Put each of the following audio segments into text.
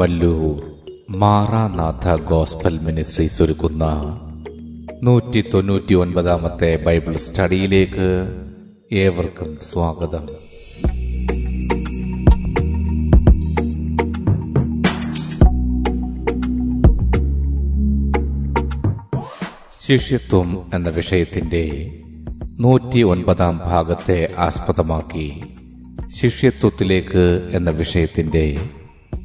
Mallur Maranatha gospel ministries ഒരുക്കുന്ന നൂറ്റി തൊണ്ണൂറ്റി ഒൻപതാമത്തെ ബൈബിൾ സ്റ്റഡിയിലേക്ക് ഏവർക്കും സ്വാഗതം. ശിഷ്യത്വം എന്ന വിഷയത്തിന്റെ നൂറ്റി ഒൻപതാം ഭാഗത്തെ ആസ്പദമാക്കി ശിഷ്യത്വത്തിലേക്ക് എന്ന വിഷയത്തിന്റെ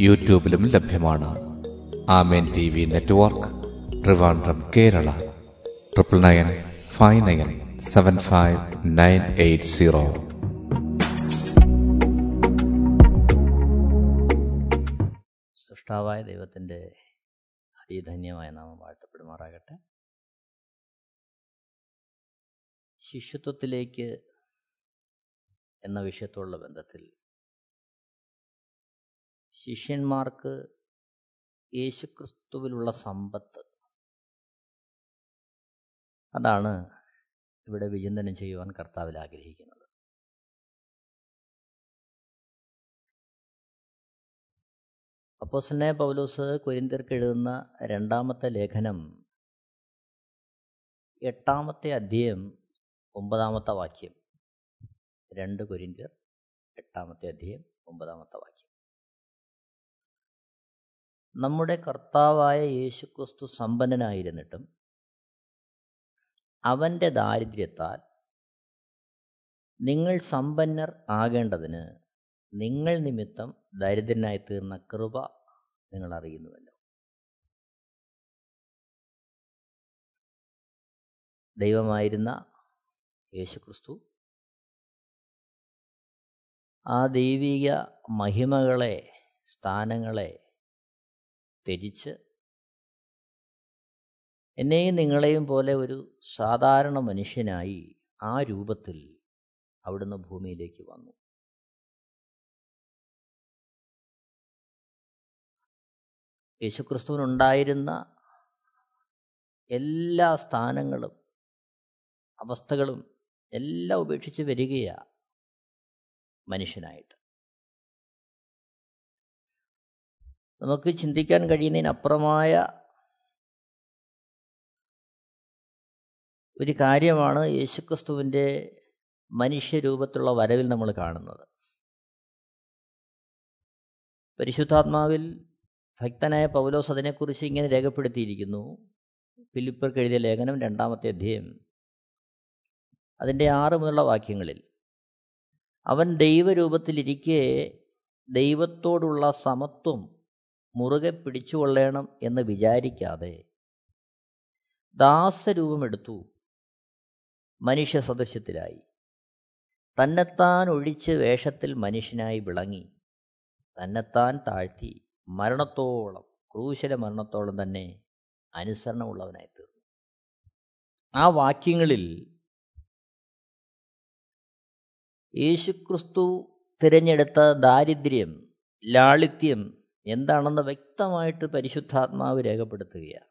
യൂട്യൂബിലും ലഭ്യമാണ്. Amen T V network Trivandrum Kerala. Triple nine five nine seven five nine eight zero. സൃഷ്ടാവായ ദൈവത്തിന്റെ അതിധന്യമായ നാമം വാഴ്ത്തപ്പെടുമാറാകട്ടെ. ശിഷ്യത്വത്തിലേക്ക് എന്ന വിഷയത്തോടുള്ള ബന്ധത്തിൽ ശിഷ്യന്മാർക്ക് യേശുക്രിസ്തുവിലുള്ള സമ്പത്ത്. അതാണ് ഇവിടെ വിചിന്തനം ചെയ്യുവാൻ കർത്താവിൽ ആഗ്രഹിക്കുന്നത്. അപ്പോസനെ പൗലോസ് കൊരിന്തിർക്ക് എഴുതുന്ന രണ്ടാമത്തെ ലേഖനം എട്ടാമത്തെ അധ്യയം ഒമ്പതാമത്തെ വാക്യം. രണ്ട് കൊരിന്തിയർ എട്ടാമത്തെ അധ്യയം ഒമ്പതാമത്തെ വാക്യം. നമ്മുടെ കർത്താവായ യേശുക്രിസ്തു സമ്പന്നനായിരുന്നിട്ടും അവന്റെ ദാരിദ്ര്യത്താൽ നിങ്ങൾ സമ്പന്നർ ആകേണ്ടതിന് നിങ്ങൾ നിമിത്തം ദരിദ്രനായി തീർന്ന കൃപ നിങ്ങൾ അറിയുന്നുവല്ലോ. ദൈവമായിരുന്ന യേശുക്രിസ്തു ആ ദൈവിക മഹിമകളെ സ്ഥാനങ്ങളെ ത്യജിച്ച് എന്നെയും നിങ്ങളെയും പോലെ ഒരു സാധാരണ മനുഷ്യനായി ആ രൂപത്തിൽ അവിടുന്ന് ഭൂമിയിലേക്ക് വന്നു. യേശുക്രിസ്തുവിനുണ്ടായിരുന്ന എല്ലാ സ്ഥാനങ്ങളും അവസ്ഥകളും എല്ലാം ഉപേക്ഷിച്ച് വരികയാണ് മനുഷ്യനായിട്ട്. നമുക്ക് ചിന്തിക്കാൻ കഴിയുന്നതിനപ്പുറമായ ഒരു കാര്യമാണ് യേശുക്രിസ്തുവിന്റെ മനുഷ്യരൂപത്തിലുള്ള വരവിൽ നമ്മൾ കാണുന്നത്. പരിശുദ്ധാത്മാവിൽ ഭക്തനായ പൗലോസ് അതിനെക്കുറിച്ച് ഇങ്ങനെ രേഖപ്പെടുത്തിയിരിക്കുന്നു. ഫിലിപ്പർക്ക് എഴുതിയ ലേഖനം രണ്ടാമത്തെ അധ്യയം. അതിന്റെ ആറ് മുതലുള്ള വാക്യങ്ങളിൽ അവൻ ദൈവരൂപത്തിലിരിക്കെ ദൈവത്തോടുള്ള സമത്വം മുറുകെ പിടിച്ചുകൊള്ളണം എന്ന് വിചാരിക്കാതെ ദാസരൂപമെടുത്തു മനുഷ്യ സദൃശ്യത്തിലായി തന്നെത്താൻ ഒഴിച്ച് വേഷത്തിൽ മനുഷ്യനായി വിളങ്ങി. തന്നെത്താൻ താഴ്ത്തി. മരണത്തോളം ക്രൂശല മരണത്തോളം തന്നെ അനുസരണമുള്ളവനായി തീർന്നു ആ വാക്യങ്ങളിൽ യേശുക്രിസ്തു തിരഞ്ഞെടുത്ത ദാരിദ്ര്യം ലാളിത്യം എന്താണെന്ന് വ്യക്തമായിട്ട് പരിശുദ്ധാത്മാവ് രേഖപ്പെടുത്തുകയാണ്.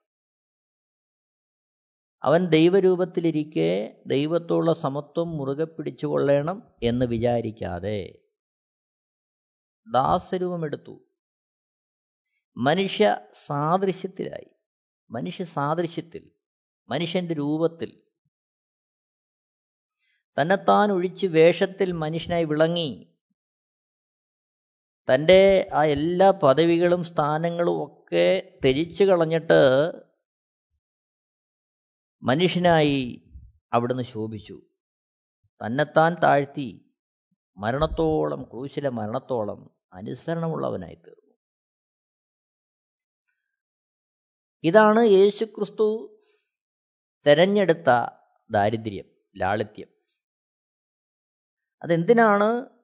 അവൻ ദൈവരൂപത്തിലിരിക്കെ ദൈവത്തോടുള്ള സമത്വം മുറുകെ പിടിച്ചുകൊള്ളണം എന്ന് വിചാരിക്കാതെ ദാസരൂപമെടുത്തു. മനുഷ്യ സാദൃശ്യത്തിലായി. മനുഷ്യ സാദൃശ്യത്തിൽ മനുഷ്യന്റെ രൂപത്തിൽ. തന്നെത്താൻ ഒഴിച്ച് വേഷത്തിൽ മനുഷ്യനായി വിളങ്ങി. തന്റെ ആ എല്ലാ പദവികളും സ്ഥാനങ്ങളും ഒക്കെ ത്യജിച്ചു കളഞ്ഞിട്ട് മനുഷ്യനായി അവിടുന്ന് ശോഭിച്ചു. തന്നെത്താൻ താഴ്ത്തി മരണത്തോളം ക്രൂശിലെ മരണത്തോളം അനുസരണമുള്ളവനായി തീർന്നു. ഇതാണ് യേശുക്രിസ്തു തെരഞ്ഞെടുത്ത ദാരിദ്ര്യം ലാളിത്യം. അതെന്തിനാണ്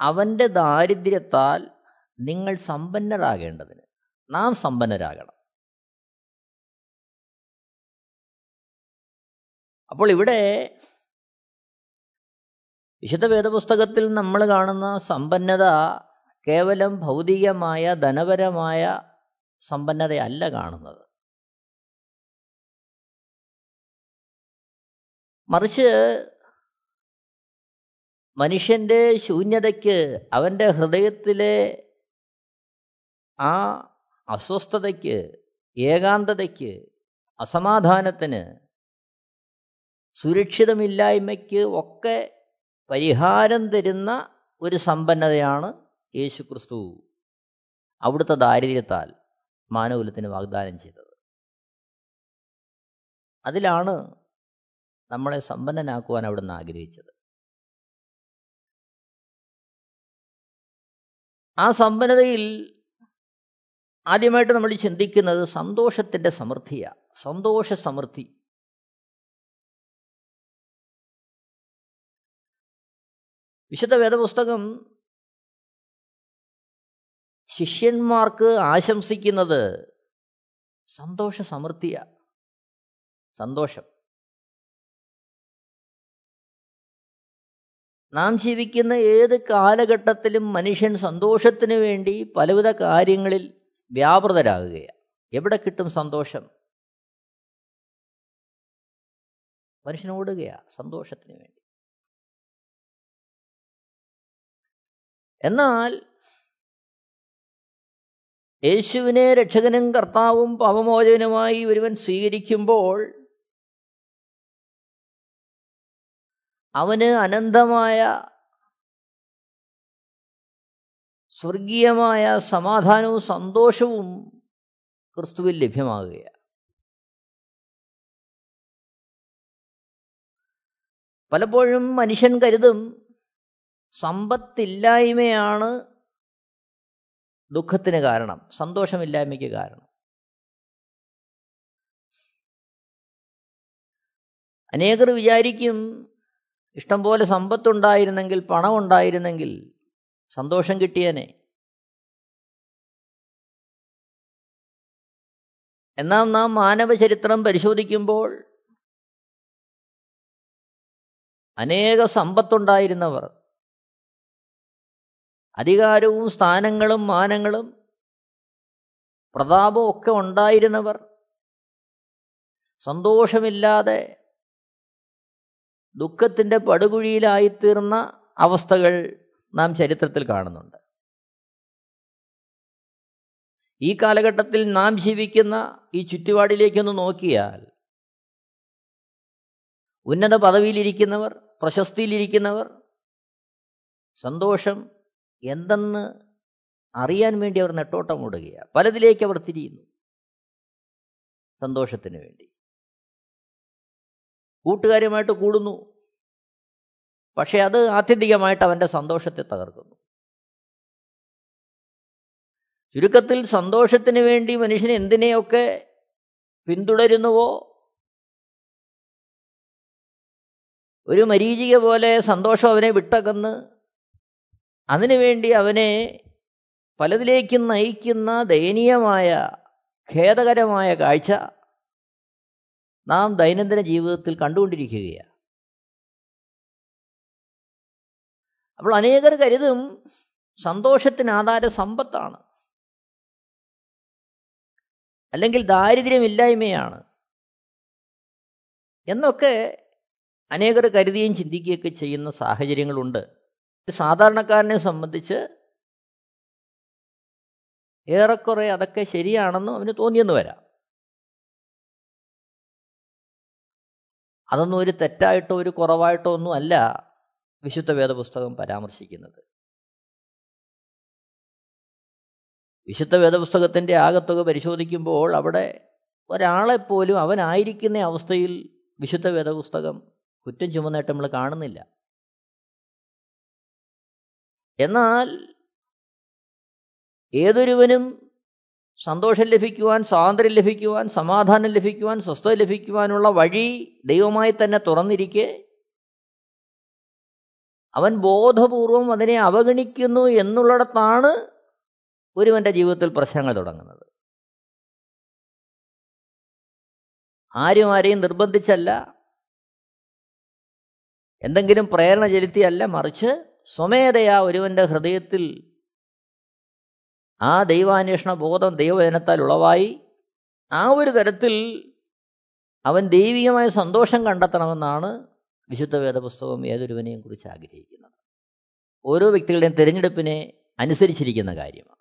അവന്റെ ദാരിദ്ര്യത്താൽ നിങ്ങൾ സമ്പന്നരാകേണ്ടതിന് നാം സമ്പന്നരാകണം. അപ്പോൾ ഇവിടെ വിശുദ്ധ വേദപുസ്തകത്തിൽ നമ്മൾ കാണുന്ന സമ്പന്നത കേവലം ഭൗതികമായ ധനപരമായ സമ്പന്നതയല്ല കാണുന്നത്. മറിച്ച് മനുഷ്യന്റെ ശൂന്യതയ്ക്ക് അവന്റെ ഹൃദയത്തിലെ ആ അസ്വസ്ഥതയ്ക്ക് ഏകാന്തതയ്ക്ക് അസമാധാനത്തിന് സുരക്ഷിതമില്ലായ്മയ്ക്ക് ഒക്കെ പരിഹാരം തരുന്ന ഒരു സമ്പന്നതയാണ് യേശു ക്രിസ്തു അവിടുത്തെ ദാരിദ്ര്യത്താൽ മാനകുലത്തിന് വാഗ്ദാനം ചെയ്തത്. അതിലാണ് നമ്മളെ സമ്പന്നനാക്കുവാൻ അവിടുന്ന് ആഗ്രഹിച്ചത്. ആ സമ്പന്നതയിൽ ആദ്യമായിട്ട് നമ്മൾ ചിന്തിക്കുന്നത് സന്തോഷത്തിന്റെ സമൃദ്ധിയാണ് സന്തോഷ സമൃദ്ധി. വിശുദ്ധ വേദപുസ്തകം ശിഷ്യന്മാർക്ക് ആശംസിക്കുന്നത് സന്തോഷ സമൃദ്ധിയാണ് സന്തോഷം. നാം ജീവിക്കുന്ന ഏത് കാലഘട്ടത്തിലും മനുഷ്യൻ സന്തോഷത്തിന് വേണ്ടി പലവിധ കാര്യങ്ങളിൽ വ്യാപൃതരാകുകയാണ്. എവിടെ കിട്ടും സന്തോഷം? മനുഷ്യൻ ഓടുകയാണ് സന്തോഷത്തിന് വേണ്ടി. എന്നാൽ യേശുവിനെ രക്ഷകനും കർത്താവും പാപമോചകനുമായി ഒരുവൻ സ്വീകരിക്കുമ്പോൾ അവന് അനന്തമായ സ്വർഗീയമായ സമാധാനവും സന്തോഷവും ക്രിസ്തുവിൽ ലഭ്യമാകുകയാണ്. പലപ്പോഴും മനുഷ്യൻ കരുതും സമ്പത്തില്ലായ്മയാണ് ദുഃഖത്തിന് കാരണം സന്തോഷമില്ലായ്മയ്ക്ക് കാരണം. അനേകർ വിചാരിക്കും ഇഷ്ടം പോലെ സമ്പത്തുണ്ടായിരുന്നെങ്കിൽ പണം ഉണ്ടായിരുന്നെങ്കിൽ സന്തോഷം കിട്ടിയനെ. എന്നാൽ നാം മാനവചരിത്രം പരിശോധിക്കുമ്പോൾ അനേക സമ്പത്തുണ്ടായിരുന്നവർ അധികാരവും സ്ഥാനങ്ങളും മാനങ്ങളും പ്രതാപവും ഒക്കെ ഉണ്ടായിരുന്നവർ സന്തോഷമില്ലാതെ ദുഃഖത്തിന്റെ പടുകുഴിയിലായിത്തീർന്ന അവസ്ഥകൾ നാം ചരിത്രത്തിൽ കാണുന്നുണ്ട്. ഈ കാലഘട്ടത്തിൽ നാം ജീവിക്കുന്ന ഈ ചുറ്റുപാടിലേക്കൊന്ന് നോക്കിയാൽ ഉന്നത പദവിയിലിരിക്കുന്നവർ പ്രശസ്തിയിലിരിക്കുന്നവർ സന്തോഷം എന്തെന്ന് അറിയാൻ വേണ്ടി അവർ നെട്ടോട്ടം ഓടുകയാണ് പലതിലേക്ക് അവർ തിരിയുന്നു. സന്തോഷത്തിന് വേണ്ടി. കൂട്ടുകാരുമായിട്ട് കൂടുന്നു. പക്ഷേ അത് ആത്യന്തികമായിട്ട് അവന്റെ സന്തോഷത്തെ തകർക്കുന്നു. ചുരുക്കത്തിൽ സന്തോഷത്തിന് വേണ്ടി മനുഷ്യൻ എന്തിനെയൊക്കെ പിന്തുടരുന്നുവോ? ഒരു മരീചിക പോലെ സന്തോഷം അവനെ വിട്ടകന്ന് അതിനുവേണ്ടി അവനെ പലതിലേക്കും നയിക്കുന്ന ദയനീയമായ ഖേദകരമായ കാഴ്ച നാം ദൈനംദിന ജീവിതത്തിൽ കണ്ടുകൊണ്ടിരിക്കുകയാണ്. അപ്പോൾ അനേകർ കരുതും സന്തോഷത്തിന് ആധാര സമ്പത്താണ്. അല്ലെങ്കിൽ ദാരിദ്ര്യമില്ലായ്മയാണ്. എന്നൊക്കെ അനേകർ കരുതിയും ചിന്തിക്കുകയൊക്കെ ചെയ്യുന്ന സാഹചര്യങ്ങളുണ്ട്. സാധാരണക്കാരനെ സംബന്ധിച്ച് ഏറെക്കുറെ അതൊക്കെ ശരിയാണെന്നും അവന് തോന്നിയെന്ന് വരാം. അതൊന്നും ഒരു തെറ്റായിട്ടോ ഒരു കുറവായിട്ടോ ഒന്നും അല്ല വിശുദ്ധ വേദപുസ്തകം പരാമർശിക്കുന്നത്. വിശുദ്ധ വേദപുസ്തകത്തിന്റെ ആകത്തുക പരിശോധിക്കുമ്പോൾ അവിടെ ഒരാളെപ്പോലും അവനായിരിക്കുന്ന അവസ്ഥയിൽ വിശുദ്ധ വേദപുസ്തകം കുറ്റം ചുമന്നായിട്ട് നമ്മൾ കാണുന്നില്ല. എന്നാൽ ഏതൊരുവനും സന്തോഷം ലഭിക്കുവാൻ സ്വാതന്ത്ര്യം ലഭിക്കുവാൻ സമാധാനം ലഭിക്കുവാൻ സ്വസ്ഥത ലഭിക്കുവാനുള്ള വഴി ദൈവമായി തന്നെ തുറന്നിരിക്കെ. അവൻ ബോധപൂർവം അതിനെ അവഗണിക്കുന്നു എന്നുള്ളിടത്താണ് ഒരുവന്റെ ജീവിതത്തിൽ പ്രശ്നങ്ങൾ തുടങ്ങുന്നത്. ആരും ആരെയും നിർബന്ധിച്ചല്ല. എന്തെങ്കിലും പ്രേരണ ചെലുത്തിയല്ല. മറിച്ച് സ്വമേധയാ ഒരുവന്റെ ഹൃദയത്തിൽ ആ ദൈവാന്വേഷണ ബോധം ദൈവവചനത്താൽ ഉളവായി ആ ഒരു തരത്തിൽ അവൻ ദൈവികമായ സന്തോഷം കണ്ടെത്തണമെന്നാണ് വിശുദ്ധ വേദപുസ്തകം ഏതൊരുവനെയും കുറിച്ച് ആഗ്രഹിക്കുന്നത്. ഓരോ വ്യക്തികളുടെയും തിരഞ്ഞെടുപ്പിനെ അനുസരിച്ചിരിക്കുന്ന കാര്യമാണ്.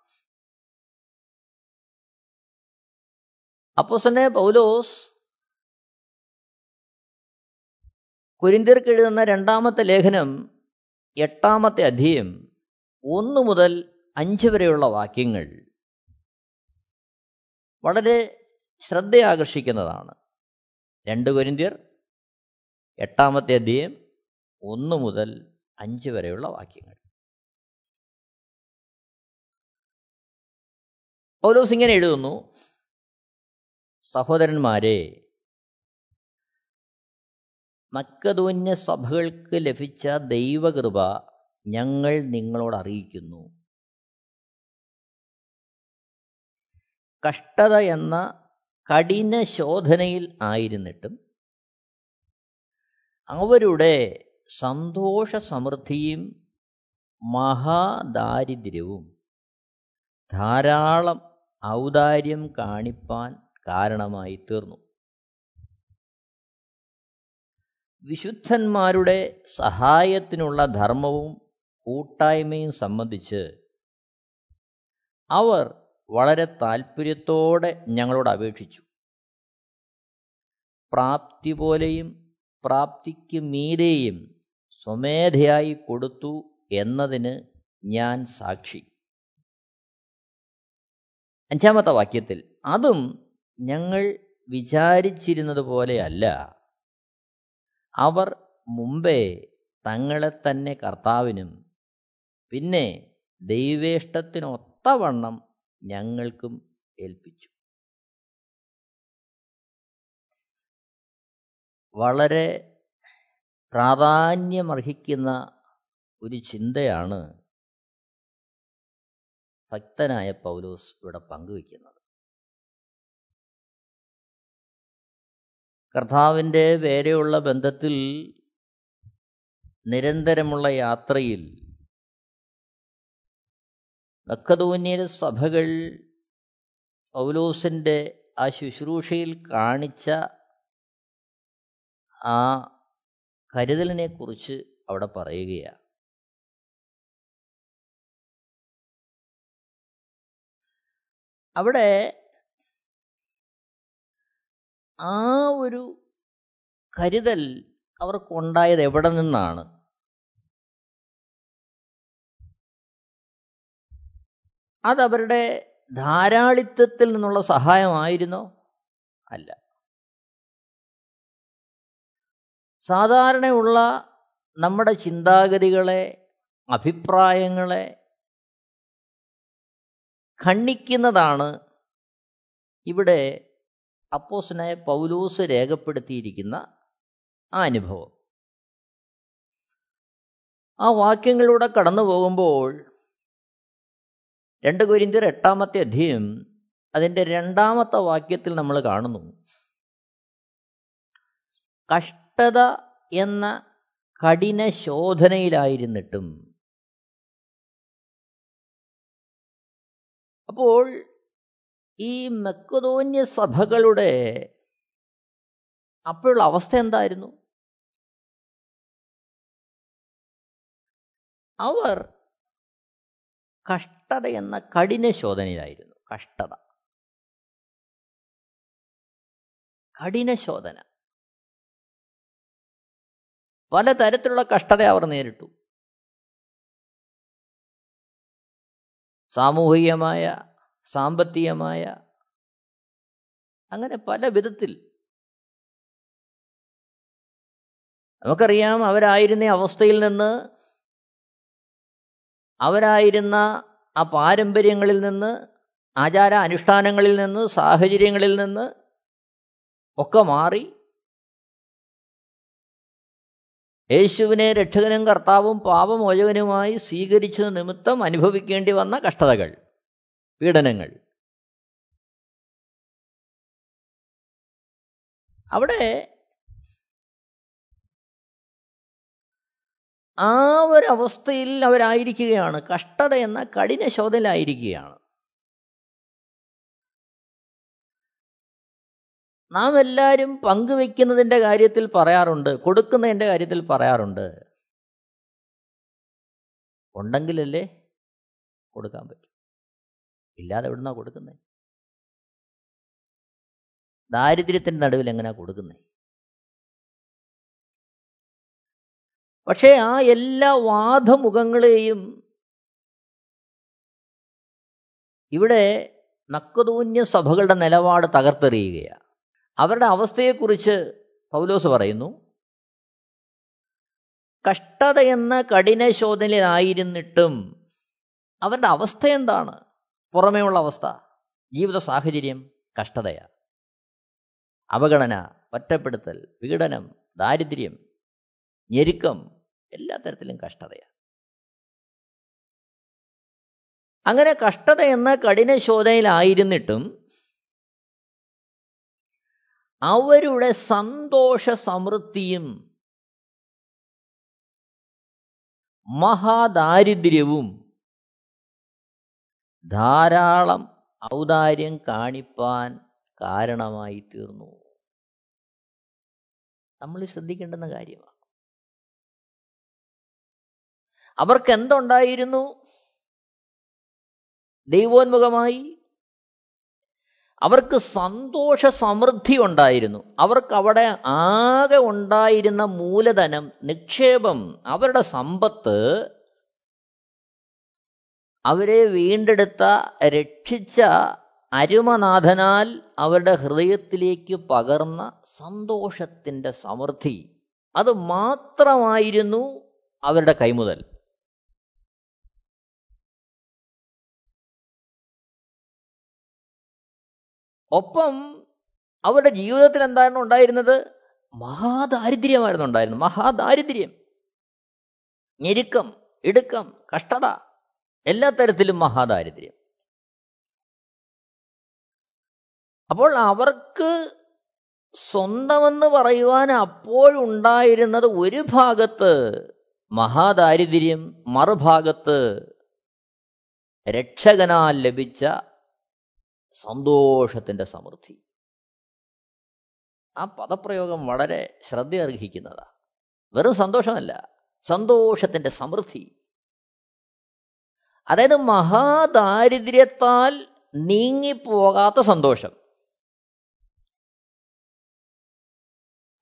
അപ്പോസന്നെ പൗലോസ് കുരിന്തിർക്ക് എഴുതുന്ന രണ്ടാമത്തെ ലേഖനം എട്ടാമത്തെ അധ്യയം ഒന്ന് മുതൽ അഞ്ച് വരെയുള്ള വാക്യങ്ങൾ വളരെ ശ്രദ്ധയാകർഷിക്കുന്നതാണ്. രണ്ട് കൊരിന്ത്യർ എട്ടാമത്തെ അധ്യയം ഒന്ന് മുതൽ അഞ്ച് വരെയുള്ള വാക്യങ്ങൾ. പൗലോസ് ഇങ്ങനെ എഴുതുന്നു സഹോദരന്മാരെ മക്കതൂന്യ സഭകൾക്ക് ലഭിച്ച ദൈവകൃപ ഞങ്ങൾ നിങ്ങളോട് അറിയിക്കുന്നു. കഷ്ടത എന്ന കഠിന ശോധനയിൽ ആയിരുന്നിട്ടും അവരുടെ സന്തോഷ സമൃദ്ധിയും മഹാദാരിദ്ര്യവും ധാരാളം ഔദാര്യം കാണിപ്പാൻ കാരണമായി തീർന്നു. വിശുദ്ധന്മാരുടെ സഹായത്തിനുള്ള ധർമ്മവും കൂട്ടായ്മയും സംബന്ധിച്ച് അവർ വളരെ താല്പര്യത്തോടെ ഞങ്ങളോട് അപേക്ഷിച്ചു. പ്രാപ്തി പോലെയും പ്രാപ്തിക്ക് മീതെയും സ്വമേധയായി കൊടുത്തു എന്നതിന് ഞാൻ സാക്ഷി. അഞ്ചാമത്തെ വാക്യത്തിൽ അതും ഞങ്ങൾ വിചാരിച്ചിരുന്നത് പോലെയല്ല. അവർ മുമ്പേ തങ്ങളെ തന്നെ കർത്താവിനും പിന്നെ ദൈവേഷ്ടത്തിനൊത്തവണ്ണം ഞങ്ങൾക്കും ഏൽപ്പിച്ചു. വളരെ പ്രാധാന്യമർഹിക്കുന്ന ഒരു ചിന്തയാണ് ഭക്തനായ പൗലോസ് ഇവിടെ പങ്കുവയ്ക്കുന്നത്. കർത്താവിന്റെ വേരെയുള്ള ബന്ധത്തിൽ നിരന്തരമുള്ള യാത്രയിൽ മക്കതൂന്യര സഭകൾ പൗലോസിന്റെ ആ ശുശ്രൂഷയിൽ കാണിച്ച ആ കരുതലിനെ കുറിച്ച് അവിടെ പറയുകയാണ്. അവിടെ ആ ഒരു കരുതൽ അവർക്കുണ്ടായത് എവിടെ നിന്നാണ്? അതവരുടെ ധാരാളിത്വത്തിൽ നിന്നുള്ള സഹായമായിരുന്നോ? അല്ല. സാധാരണയുള്ള നമ്മുടെ ചിന്താഗതികളെ അഭിപ്രായങ്ങളെ ഖണ്ഡിക്കുന്നതാണ് ഇവിടെ അപ്പോസിനെ പൗലൂസ് രേഖപ്പെടുത്തിയിരിക്കുന്ന ആ അനുഭവം. ആ വാക്യങ്ങളിലൂടെ കടന്നു പോകുമ്പോൾ രണ്ട് കുരിന്തിർ എട്ടാമത്തെ അധ്യയം അതിന്റെ രണ്ടാമത്തെ വാക്യത്തിൽ നമ്മൾ കാണുന്നു. കഷ്ടത എന്ന കഠിന ശോധനയിലായിരുന്നിട്ടും അപ്പോൾ ഈ മെക്കതോന്യ സഭകളുടെ അപ്പോഴുള്ള അവസ്ഥ എന്തായിരുന്നു? അവർ കഷ്ടത എന്ന കഠിന ശോധനയിലായിരുന്നു. കഷ്ടത. കഠിന ശോധന. പലതരത്തിലുള്ള കഷ്ടത അവർ നേരിട്ടു. സാമൂഹികമായ സാമ്പത്തികമായ അങ്ങനെ പല വിധത്തിൽ. നമുക്കറിയാം അവരായിരുന്ന അവസ്ഥയിൽ നിന്ന് അവരായിരുന്ന ആ പാരമ്പര്യങ്ങളിൽ നിന്ന് ആചാര അനുഷ്ഠാനങ്ങളിൽ നിന്ന് സാഹചര്യങ്ങളിൽ നിന്ന് ഒക്കെ മാറി യേശുവിനെ രക്ഷകനും കർത്താവും പാപമോചകനുമായി സ്വീകരിച്ചത് നിമിത്തം അനുഭവിക്കേണ്ടി വന്ന കഷ്ടതകൾ പീഡനങ്ങൾ. അവിടെ ആ ഒരു അവസ്ഥയിൽ അവരായിരിക്കുകയാണ്. കഷ്ടത എന്ന കഠിന ശോധനയിലായിരിക്കുകയാണ്. നാം എല്ലാവരും പങ്കുവെക്കുന്നതിന്റെ കാര്യത്തിൽ പറയാറുണ്ട് കൊടുക്കുന്നതിന്റെ കാര്യത്തിൽ പറയാറുണ്ട്. ഉണ്ടെങ്കിലല്ലേ കൊടുക്കാൻ പറ്റും. ഇല്ലാതെ എവിടുന്നാ കൊടുക്കുന്നത് ദാരിദ്ര്യത്തിന്റെ നടുവിൽ എങ്ങനെയാ കൊടുക്കുന്നത് പക്ഷേ ആ എല്ലാ വാദമുഖങ്ങളെയും ഇവിടെ നക്കതൂന്യ സഭകളുടെ നിലപാട് തകർത്തെറിയുകയാണ് അവരുടെ അവസ്ഥയെക്കുറിച്ച് പൗലോസ് പറയുന്നു കഷ്ടത എന്ന കഠിന ശോധനയിലായിരുന്നിട്ടും അവരുടെ അവസ്ഥ എന്താണ്? പുറമേയുള്ള അവസ്ഥ ജീവിത സാഹചര്യം കഷ്ടതയാണ് അവഗണന ഒറ്റപ്പെടുത്തൽ പീഡനം ദാരിദ്ര്യം ഞെരുക്കം എല്ലാ തരത്തിലും കഷ്ടതയാണ്. അങ്ങനെ കഷ്ടത എന്ന കഠിന ശോധനയിലായിരുന്നിട്ടും അവരുടെ സന്തോഷ സമൃദ്ധിയും മഹാദാരിദ്ര്യവും ധാരാളം ഔദാര്യം കാണിപ്പാൻ കാരണമായി തീർന്നു നമ്മൾ ശ്രദ്ധിക്കേണ്ടുന്ന കാര്യമാണ്. അവർക്ക് എന്തുണ്ടായിരുന്നു ദൈവോന്മുഖമായി അവർക്ക് സന്തോഷ സമൃദ്ധി ഉണ്ടായിരുന്നു അവർക്ക് അവിടെ ആകെ ഉണ്ടായിരുന്ന മൂലധനം നിക്ഷേപം അവരുടെ സമ്പത്ത് അവരെ വീണ്ടെടുത്ത രക്ഷിച്ച അരുമനാഥനാൽ അവരുടെ ഹൃദയത്തിലേക്ക് പകർന്ന സന്തോഷത്തിന്റെ സമൃദ്ധി. അത് മാത്രമായിരുന്നു അവരുടെ കൈമുതൽ. ഒപ്പം അവരുടെ ജീവിതത്തിൽ എന്തായിരുന്നു ഉണ്ടായിരുന്നത്? മഹാദാരിദ്ര്യമായിരുന്നു ഉണ്ടായിരുന്നത്. മഹാദാരിദ്ര്യം. ഞെരുക്കം ഇടുക്കം കഷ്ടത എല്ലാ തരത്തിലും മഹാദാരിദ്ര്യം. അപ്പോൾ അവർക്ക് സ്വന്തമെന്ന് പറയുവാൻ അപ്പോഴുണ്ടായിരുന്നത് ഒരു ഭാഗത്ത് മഹാദാരിദ്ര്യം മറുഭാഗത്ത് രക്ഷകനാൽ ലഭിച്ച സന്തോഷത്തിന്റെ സമൃദ്ധി. ആ പദപ്രയോഗം വളരെ ശ്രദ്ധ അർഹിക്കുന്നതാണ് വെറും സന്തോഷമല്ല സന്തോഷത്തിന്റെ സമൃദ്ധി. അതായത് മഹാദാരിദ്ര്യത്താൽ നീങ്ങിപ്പോകാത്ത സന്തോഷം.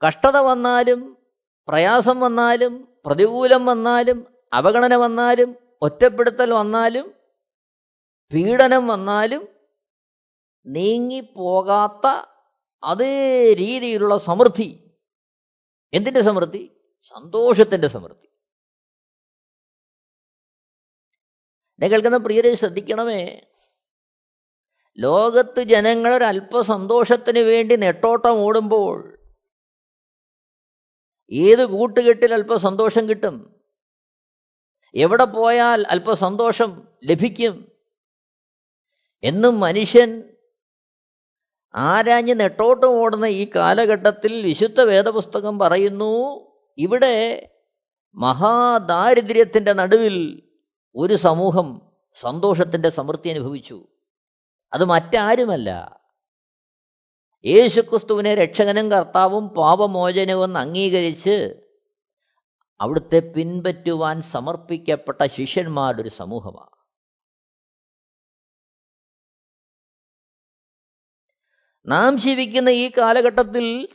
കഷ്ടത വന്നാലും പ്രയാസം വന്നാലും പ്രതികൂലം വന്നാലും അവഗണന വന്നാലും ഒറ്റപ്പെടുത്തൽ വന്നാലും പീഡനം വന്നാലും നീങ്ങിപ്പോകാത്ത അതേ രീതിയിലുള്ള സമൃദ്ധി. എന്തിന്റെ സമൃദ്ധി? സന്തോഷത്തിന്റെ സമൃദ്ധി. എന്നെ കേൾക്കുന്ന പ്രിയരെ ശ്രദ്ധിക്കണമേ. ലോകത്ത് ജനങ്ങൾ ഒരല്പ സന്തോഷത്തിന് വേണ്ടി നെട്ടോട്ടം ഓടുമ്പോൾ ഏത് കൂട്ടുകെട്ടിൽ അല്പ സന്തോഷം കിട്ടും? എവിടെ പോയാൽ അല്പ സന്തോഷം ലഭിക്കും? എന്നും മനുഷ്യൻ ആരാഞ്ഞ് നെട്ടോട്ടം ഓടുന്ന ഈ കാലഘട്ടത്തിൽ വിശുദ്ധ വേദപുസ്തകം പറയുന്നു ഇവിടെ മഹാദാരിദ്ര്യത്തിന്റെ നടുവിൽ ഒരു സമൂഹം സന്തോഷത്തിന്റെ സമൃദ്ധി അനുഭവിച്ചു. അത് മറ്റാരുമല്ല. യേശുക്രിസ്തുവിനെ രക്ഷകനും കർത്താവും പാപമോചനവും അംഗീകരിച്ച് അവിടുത്തെ പിൻപറ്റുവാൻ സമർപ്പിക്കപ്പെട്ട ശിഷ്യന്മാരുടെ ഒരു സമൂഹമാണ്. നാം ജീവിക്കുന്ന ഈ കാലഘട്ടത്തിൽ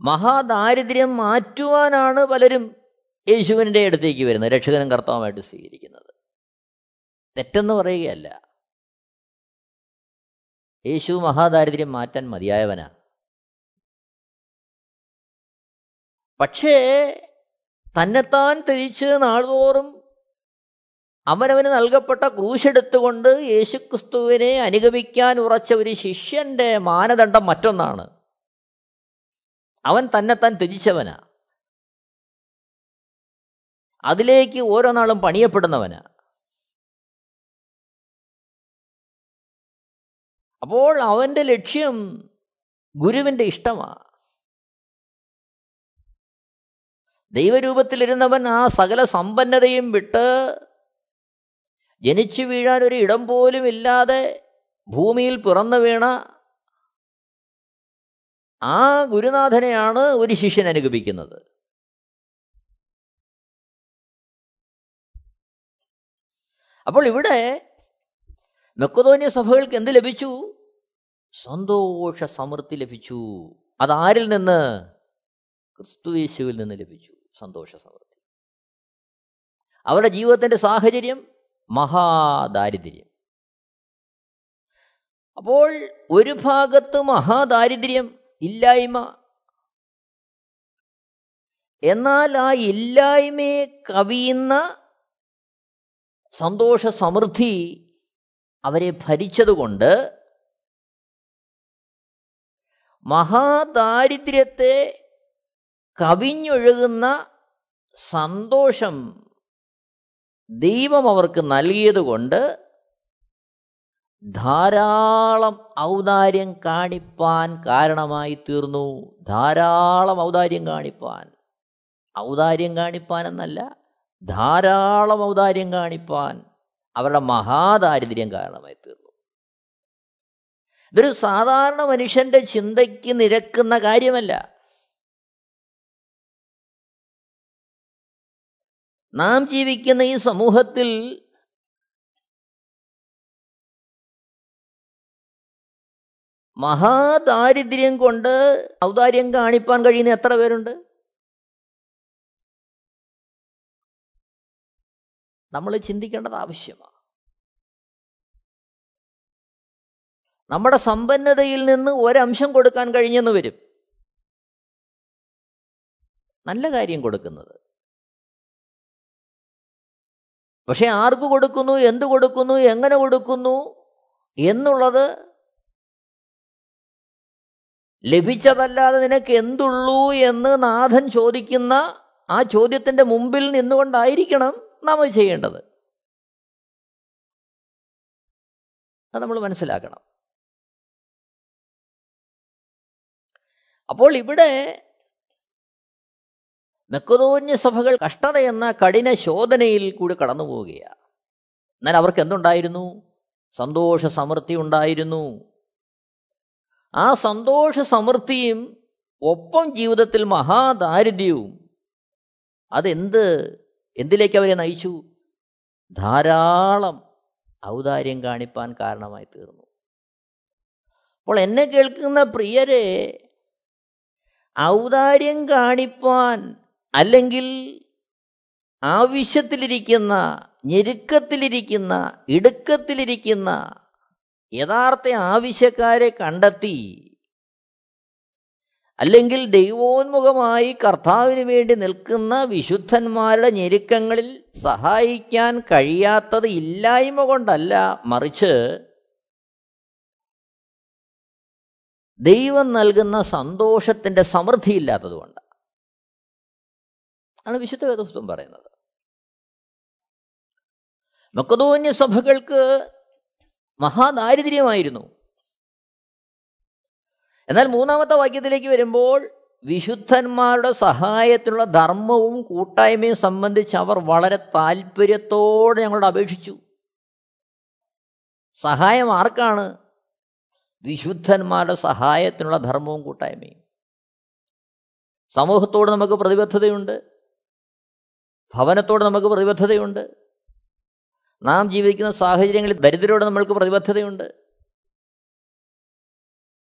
മഹാദാരിദ്ര്യം മാറ്റുവാനാണ് പലരും യേശുവിന്റെ അടുത്തേക്ക് വരുന്നത് രക്ഷകനും കർത്താവുമായിട്ട് സ്വീകരിക്കുന്നത്. തെറ്റെന്ന് പറയുകയല്ല. യേശു മഹാദാരിദ്ര്യം മാറ്റാൻ മതിയായവനാണ് പക്ഷേ തന്നെത്താൻ തിരിച്ച് നാൾതോറും അവനവന് നൽകപ്പെട്ട ക്രൂശെടുത്തുകൊണ്ട് യേശുക്രിസ്തുവിനെ അനുഗമിക്കാൻ ഉറച്ച ഒരു ശിഷ്യന്റെ മാനദണ്ഡം മറ്റൊന്നാണ്. അവൻ തന്നെത്താൻ ത്യജിച്ചവനാ. അതിലേക്ക് ഓരോ നാളും പണിയപ്പെടുന്നവനാ. അപ്പോൾ അവന്റെ ലക്ഷ്യം ഗുരുവിന്റെ ഇഷ്ടമാണ് ദൈവരൂപത്തിലിരുന്നവൻ ആ സകല സമ്പന്നതയും വിട്ട് ജനിച്ചു വീഴാൻ ഒരു ഇടം പോലും ഇല്ലാതെ ഭൂമിയിൽ പിറന്നു വീണ ആ ഗുരുനാഥനെയാണ് ഒരു ശിഷ്യൻ അനുഗമിക്കുന്നത്. അപ്പോൾ ഇവിടെ മെക്കതോന്യ സഭകൾക്ക് എന്ത് ലഭിച്ചു? സന്തോഷ സമൃദ്ധി ലഭിച്ചു. അതാരിൽ നിന്ന്? ക്രിസ്തുവേശുവിൽ നിന്ന് ലഭിച്ചു. സന്തോഷ സമൃദ്ധി. അവരുടെ ജീവിതത്തിന്റെ സാഹചര്യം മഹാദാരിദ്ര്യം. അപ്പോൾ ഒരു ഭാഗത്ത് മഹാദാരിദ്ര്യം ഇല്ലായ്മ. എന്നാൽ ആ ഇല്ലായ്മയെ കവിയുന്ന സന്തോഷ സമൃദ്ധി അവരെ ഭരിച്ചതുകൊണ്ട് മഹാദാരിദ്ര്യത്തെ കവിഞ്ഞൊഴുകുന്ന സന്തോഷം ദൈവം അവർക്ക് നൽകിയതുകൊണ്ട് ധാരാളം ഔദാര്യം കാണിപ്പാൻ കാരണമായി തീർന്നു. ധാരാളം ഔദാര്യം കാണിപ്പാൻ. ഔദാര്യം കാണിപ്പാൻ എന്നല്ല ധാരാളം ഔദാര്യം കാണിപ്പാൻ അവരുടെ മഹാദാരിദ്ര്യം കാരണമായി തീർന്നു. ഇതൊരു സാധാരണ മനുഷ്യന്റെ ചിന്തയ്ക്ക് നിരക്കുന്ന കാര്യമല്ല. നാം ജീവിക്കുന്ന ഈ സമൂഹത്തിൽ മഹാദാരിദ്ര്യം കൊണ്ട് ഔദാര്യം കാണിപ്പാൻ കഴിയുന്ന എത്ര പേരുണ്ട്? നമ്മൾ ചിന്തിക്കേണ്ടത് ആവശ്യമാണ്. നമ്മുടെ സമ്പന്നതയിൽ നിന്ന് ഒരംശം കൊടുക്കാൻ കഴിഞ്ഞെന്ന് വരും. നല്ല കാര്യം കൊടുക്കുന്നത്. പക്ഷെ ആർക്ക് കൊടുക്കുന്നു? എന്ത് കൊടുക്കുന്നു? എങ്ങനെ കൊടുക്കുന്നു? എന്നുള്ളത് ലഭിച്ചതല്ലാതെ നിനക്ക് എന്തുള്ളൂ എന്ന് നാഥൻ ചോദിക്കുന്ന ആ ചോദ്യത്തിന്റെ മുമ്പിൽ നിന്നുകൊണ്ടായിരിക്കണം നമ്മൾ ചെയ്യേണ്ടത്. അത് നമ്മൾ മനസ്സിലാക്കണം. അപ്പോൾ ഇവിടെ മെക്കതോന്യ സഭകൾ കഷ്ടത എന്ന കഠിന ശോധനയിൽ കൂടി കടന്നു പോവുകയാണ് എന്നാൽ അവർക്ക് എന്തുണ്ടായിരുന്നു? സന്തോഷ സമൃദ്ധി ഉണ്ടായിരുന്നു. ആ സന്തോഷ സമൃദ്ധിയും ഒപ്പം ജീവിതത്തിൽ മഹാദാരിദ്ര്യവും അതെന്ത്? എന്തിലേക്ക് അവരെ നയിച്ചു? ധാരാളം ഔദാര്യം കാണിപ്പാൻ കാരണമായി തീർന്നു. അപ്പോൾ എന്നെ കേൾക്കുന്ന പ്രിയരെ ഔദാര്യം കാണിപ്പാൻ അല്ലെങ്കിൽ ആവശ്യത്തിലിരിക്കുന്ന ഞെരുക്കത്തിലിരിക്കുന്ന ഇടുക്കത്തിലിരിക്കുന്ന യഥാർത്ഥ ആവശ്യക്കാരെ കണ്ടെത്തി അല്ലെങ്കിൽ ദൈവോന്മുഖമായി കർത്താവിന് വേണ്ടി നിൽക്കുന്ന വിശുദ്ധന്മാരുടെ ഞെരുക്കങ്ങളിൽ സഹായിക്കാൻ കഴിയാത്തത് ഇല്ലായ്മ കൊണ്ടല്ല മറിച്ച് ദൈവം നൽകുന്ന സന്തോഷത്തിന്റെ സമൃദ്ധി ഇല്ലാത്തതുകൊണ്ട് ആണ് വിശുദ്ധ വേദപുസ്തകം പറയുന്നത്. മക്കതോന്യ സഭകൾക്ക് മഹാദാരിദ്ര്യമായിരുന്നു. എന്നാൽ മൂന്നാമത്തെ വാക്യത്തിലേക്ക് വരുമ്പോൾ വിശുദ്ധന്മാരുടെ സഹായത്തിനുള്ള ധർമ്മവും കൂട്ടായ്മയും സംബന്ധിച്ച് അവർ വളരെ താല്പര്യത്തോടെ ഞങ്ങളോട് അപേക്ഷിച്ചു. സഹായം ആർക്കാണ്? വിശുദ്ധന്മാരുടെ സഹായത്തിനുള്ള ധർമ്മവും കൂട്ടായ്മയും. സമൂഹത്തോട് നമുക്ക് പ്രതിബദ്ധതയുണ്ട്. ഭവനത്തോട് നമുക്ക് പ്രതിബദ്ധതയുണ്ട്. നാം ജീവിക്കുന്ന സാഹചര്യങ്ങളിൽ ദരിദ്രരോട് നമ്മൾക്ക് പ്രതിബദ്ധതയുണ്ട്.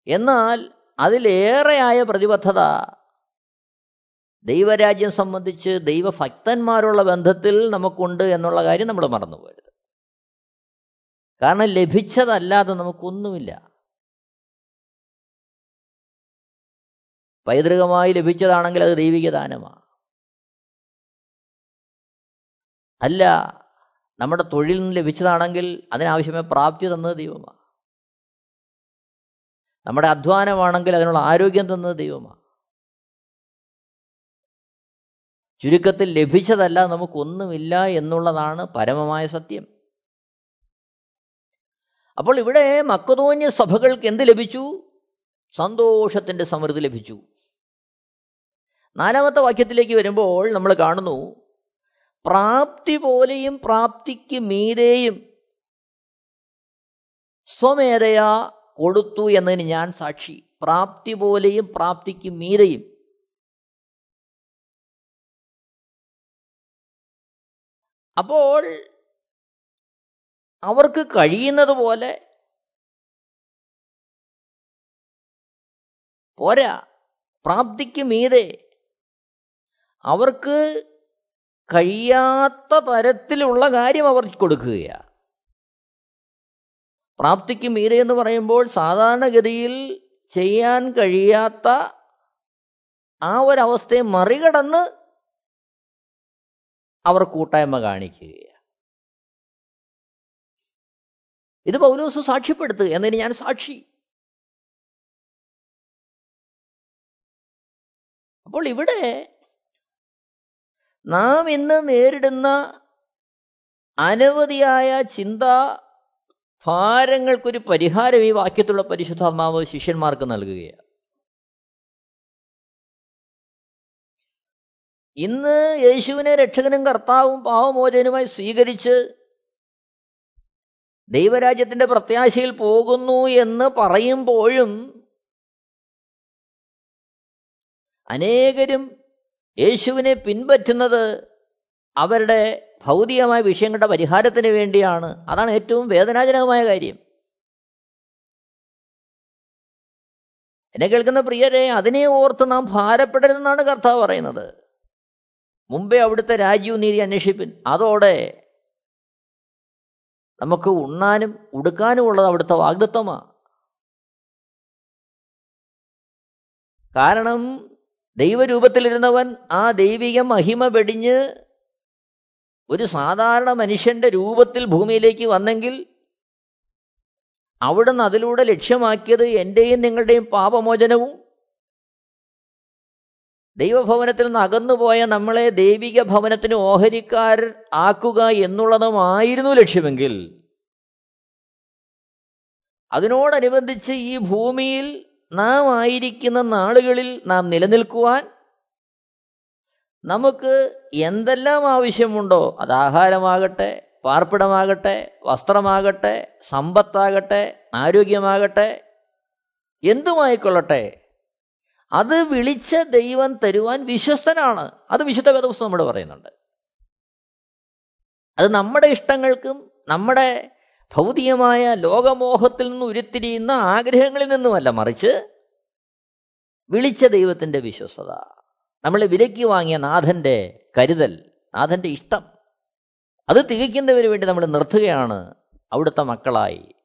എന്നാൽ അതിലേറെയായ പ്രതിബദ്ധത ദൈവരാജ്യം സംബന്ധിച്ച് ദൈവഭക്തന്മാരുള്ള ബന്ധത്തിൽ നമുക്കുണ്ട് എന്നുള്ള കാര്യം നമ്മൾ മറന്നുപോകരുത് കാരണം ലഭിച്ചതല്ലാതെ നമുക്കൊന്നുമില്ല. പൈതൃകമായി ലഭിച്ചതാണെങ്കിൽ അത് ദൈവിക ദാനമാണ്. അല്ല നമ്മുടെ തൊഴിൽ നിന്ന് ലഭിച്ചതാണെങ്കിൽ അതിനാവശ്യമായ പ്രാപ്തി തന്നത് ദൈവമാണ് നമ്മുടെ അധ്വാനമാണെങ്കിൽ അതിനുള്ള ആരോഗ്യം തന്നത് ദൈവമാണ് ചുരുക്കത്തിൽ ലഭിച്ചതല്ല നമുക്കൊന്നുമില്ല എന്നുള്ളതാണ് പരമമായ സത്യം. അപ്പോൾ ഇവിടെ മക്കതോന്യ സഭകൾക്ക് എന്ത് ലഭിച്ചു? സന്തോഷത്തിന്റെ സമൃദ്ധി ലഭിച്ചു. നാലാമത്തെ വാക്യത്തിലേക്ക് വരുമ്പോൾ നമ്മൾ കാണുന്നു പ്രാപ്തി പോലെയും പ്രാപ്തിക്ക് മീരെയും സ്വമേധയാ കൊടുത്തു എന്നതിന് ഞാൻ സാക്ഷി. പ്രാപ്തി പോലെയും പ്രാപ്തിക്ക് മീരെയും അപ്പോൾ അവർക്ക് കഴിയുന്നത് പോലെ പോരാ. പ്രാപ്തിക്ക് മീതെ. അവർക്ക് കഴിയാത്ത തരത്തിലുള്ള കാര്യം അവർ കൊടുക്കുകയാണ് പ്രാപ്തിക്ക് മീര എന്ന് പറയുമ്പോൾ സാധാരണഗതിയിൽ ചെയ്യാൻ കഴിയാത്ത ആ ഒരവസ്ഥയെ മറികടന്ന് അവർ കൂട്ടായ്മ കാണിക്കുകയാണ് ഇത് പൗലോസ് സാക്ഷ്യപ്പെടുത്തുക എന്നതിന് ഞാൻ സാക്ഷി. അപ്പോൾ ഇവിടെ നാം ഇന്ന് നേരിടുന്ന അനവധിയായ ചിന്ത ഭാരങ്ങൾക്കൊരു പരിഹാരം ഈ വാക്യത്തുള്ള പരിശുദ്ധാത്മാവ് ശിഷ്യന്മാർക്ക് നൽകുകയാണ്. ഇന്ന് യേശുവിനെ രക്ഷകനും കർത്താവും പാവമോചനുമായി സ്വീകരിച്ച് ദൈവരാജ്യത്തിന്റെ പ്രത്യാശയിൽ പോകുന്നു എന്ന് പറയുമ്പോഴും അനേകരും യേശുവിനെ പിൻപറ്റുന്നത് അവരുടെ ഭൗതികമായ വിഷയങ്ങളുടെ പരിഹാരത്തിന് വേണ്ടിയാണ്. അതാണ് ഏറ്റവും വേദനാജനകമായ കാര്യം. എന്നെ കേൾക്കുന്ന പ്രിയരെ അതിനെ ഓർത്ത് നാം ഭാരപ്പെടരുതെന്നാണ് കർത്താവ് പറയുന്നത്. മുമ്പേ അവിടുത്തെ രാജ്യവും നീതി അന്വേഷിപ്പിൻ. അതോടെ നമുക്ക് ഉണ്ണാനും ഉടുക്കാനും ഉള്ളത് അവിടുത്തെ വാഗ്ദത്വമാണ് കാരണം ദൈവരൂപത്തിലിരുന്നവൻ ആ ദൈവിക മഹിമ വെടിഞ്ഞ് ഒരു സാധാരണ മനുഷ്യന്റെ രൂപത്തിൽ ഭൂമിയിലേക്ക് വന്നെങ്കിൽ അവിടുന്ന് അതിലൂടെ ലക്ഷ്യമാക്കിയത് എന്റെയും നിങ്ങളുടെയും പാപമോചനവും ദൈവഭവനത്തിൽ നിന്ന് അകന്നുപോയ നമ്മളെ ദൈവിക ഭവനത്തിന് ഓഹരിക്കാർ ആക്കുക എന്നുള്ളതുമായിരുന്നു ലക്ഷ്യമെങ്കിൽ അതിനോടനുബന്ധിച്ച് ഈ ഭൂമിയിൽ നാം ആയിരിക്കുന്ന നാളുകളിൽ നാം നിലനിൽക്കുവാൻ നമുക്ക് എന്തെല്ലാം ആവശ്യമുണ്ടോ അത് ആഹാരമാകട്ടെ പാർപ്പിടമാകട്ടെ വസ്ത്രമാകട്ടെ സമ്പത്താകട്ടെ ആരോഗ്യമാകട്ടെ എന്തുമായിക്കൊള്ളട്ടെ അത് വിളിച്ച ദൈവം തരുവാൻ വിശ്വസ്തനാണ്. അത് വിശുദ്ധ വേദപുസ്തകം നമ്മൾ പറയുന്നുണ്ട്. അത് നമ്മുടെ ഇഷ്ടങ്ങൾക്കും നമ്മുടെ ഭൗതികമായ ലോകമോഹത്തിൽ നിന്ന് ഉരുത്തിരിയുന്ന ആഗ്രഹങ്ങളിൽ നിന്നുമല്ല മറിച്ച് വിളിച്ച ദൈവത്തിന്റെ വിശ്വസത നമ്മൾ വിലക്കി വാങ്ങിയ നാഥന്റെ കരുതൽ നാഥന്റെ ഇഷ്ടം അത് തികയ്ക്കുന്നതിന് വേണ്ടി നമ്മൾ നിർത്തുകയാണ് അവിടുത്തെ മക്കളായി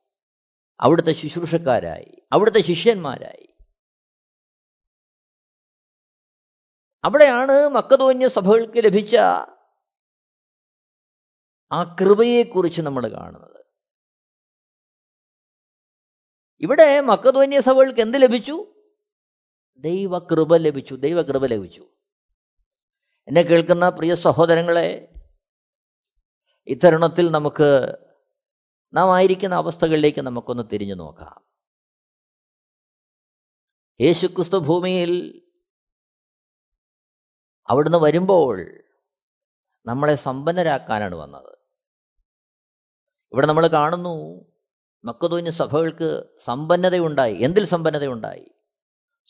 അവിടുത്തെ ശുശ്രൂഷക്കാരായി അവിടുത്തെ ശിഷ്യന്മാരായി. അവിടെയാണ് മക്കതോന്യ സഭകൾക്ക് ലഭിച്ച ആ കൃപയെക്കുറിച്ച് നമ്മൾ കാണുന്നത്. ഇവിടെ മക്കതോന്യ സഭകൾക്ക് എന്ത് ലഭിച്ചു? ദൈവകൃപ ലഭിച്ചു ദൈവകൃപ ലഭിച്ചു. എന്നെ കേൾക്കുന്ന പ്രിയ സഹോദരങ്ങളെ ഇത്തരുണത്തിൽ നമുക്ക് നാം ആയിരിക്കുന്ന അവസ്ഥകളിലേക്ക് നമുക്കൊന്ന് തിരിഞ്ഞു നോക്കാം. യേശുക്രിസ്തു ഭൂമിയിൽ അവിടുന്ന് വരുമ്പോൾ നമ്മളെ സമ്പന്നരാക്കാനാണ് വന്നത്. ഇവിടെ നമ്മൾ കാണുന്നു മക്കതൂന്യ സഭകൾക്ക് സമ്പന്നതയുണ്ടായി. എന്തിൽ സമ്പന്നതയുണ്ടായി?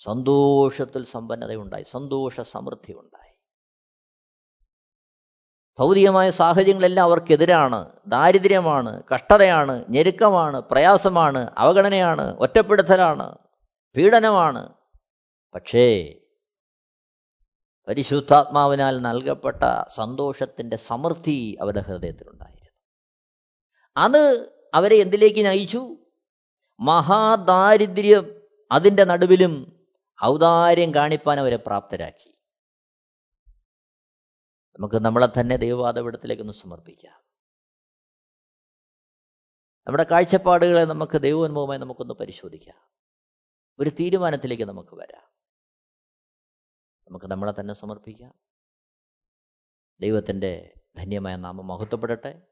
സന്തോഷത്തിൽ സമ്പന്നതയുണ്ടായി. സന്തോഷ സമൃദ്ധി ഉണ്ടായി ഭൗതികമായ സാഹചര്യങ്ങളെല്ലാം അവർക്കെതിരാണ്. ദാരിദ്ര്യമാണ് കഷ്ടതയാണ് ഞെരുക്കമാണ് പ്രയാസമാണ് അവഗണനയാണ് ഒറ്റപ്പെടുത്തലാണ് പീഡനമാണ്. പക്ഷേ പരിശുദ്ധാത്മാവിനാൽ നൽകപ്പെട്ട സന്തോഷത്തിന്റെ സമൃദ്ധി അവരുടെ ഹൃദയത്തിലുണ്ടായിരുന്നു. അത് അവരെ എന്തിലേക്ക് നയിച്ചു? മഹാദാരിദ്ര്യം അതിന്റെ നടുവിലും ഔദാര്യം കാണിപ്പാൻ അവരെ പ്രാപ്തരാക്കി. നമുക്ക് നമ്മളെ തന്നെ ദൈവവാദപീഠത്തിലേക്കൊന്ന് സമർപ്പിക്കാം. നമ്മുടെ കാഴ്ചപ്പാടുകളെ നമുക്ക് ദൈവോന്മുഖമായി നമുക്കൊന്ന് പരിശോധിക്കാം. ഒരു തീരുമാനത്തിലേക്ക് നമുക്ക് വരാം. നമുക്ക് നമ്മളെ തന്നെ സമർപ്പിക്കാം. ദൈവത്തിന്റെ ധന്യമായ നാമം മഹത്വപ്പെടട്ടെ.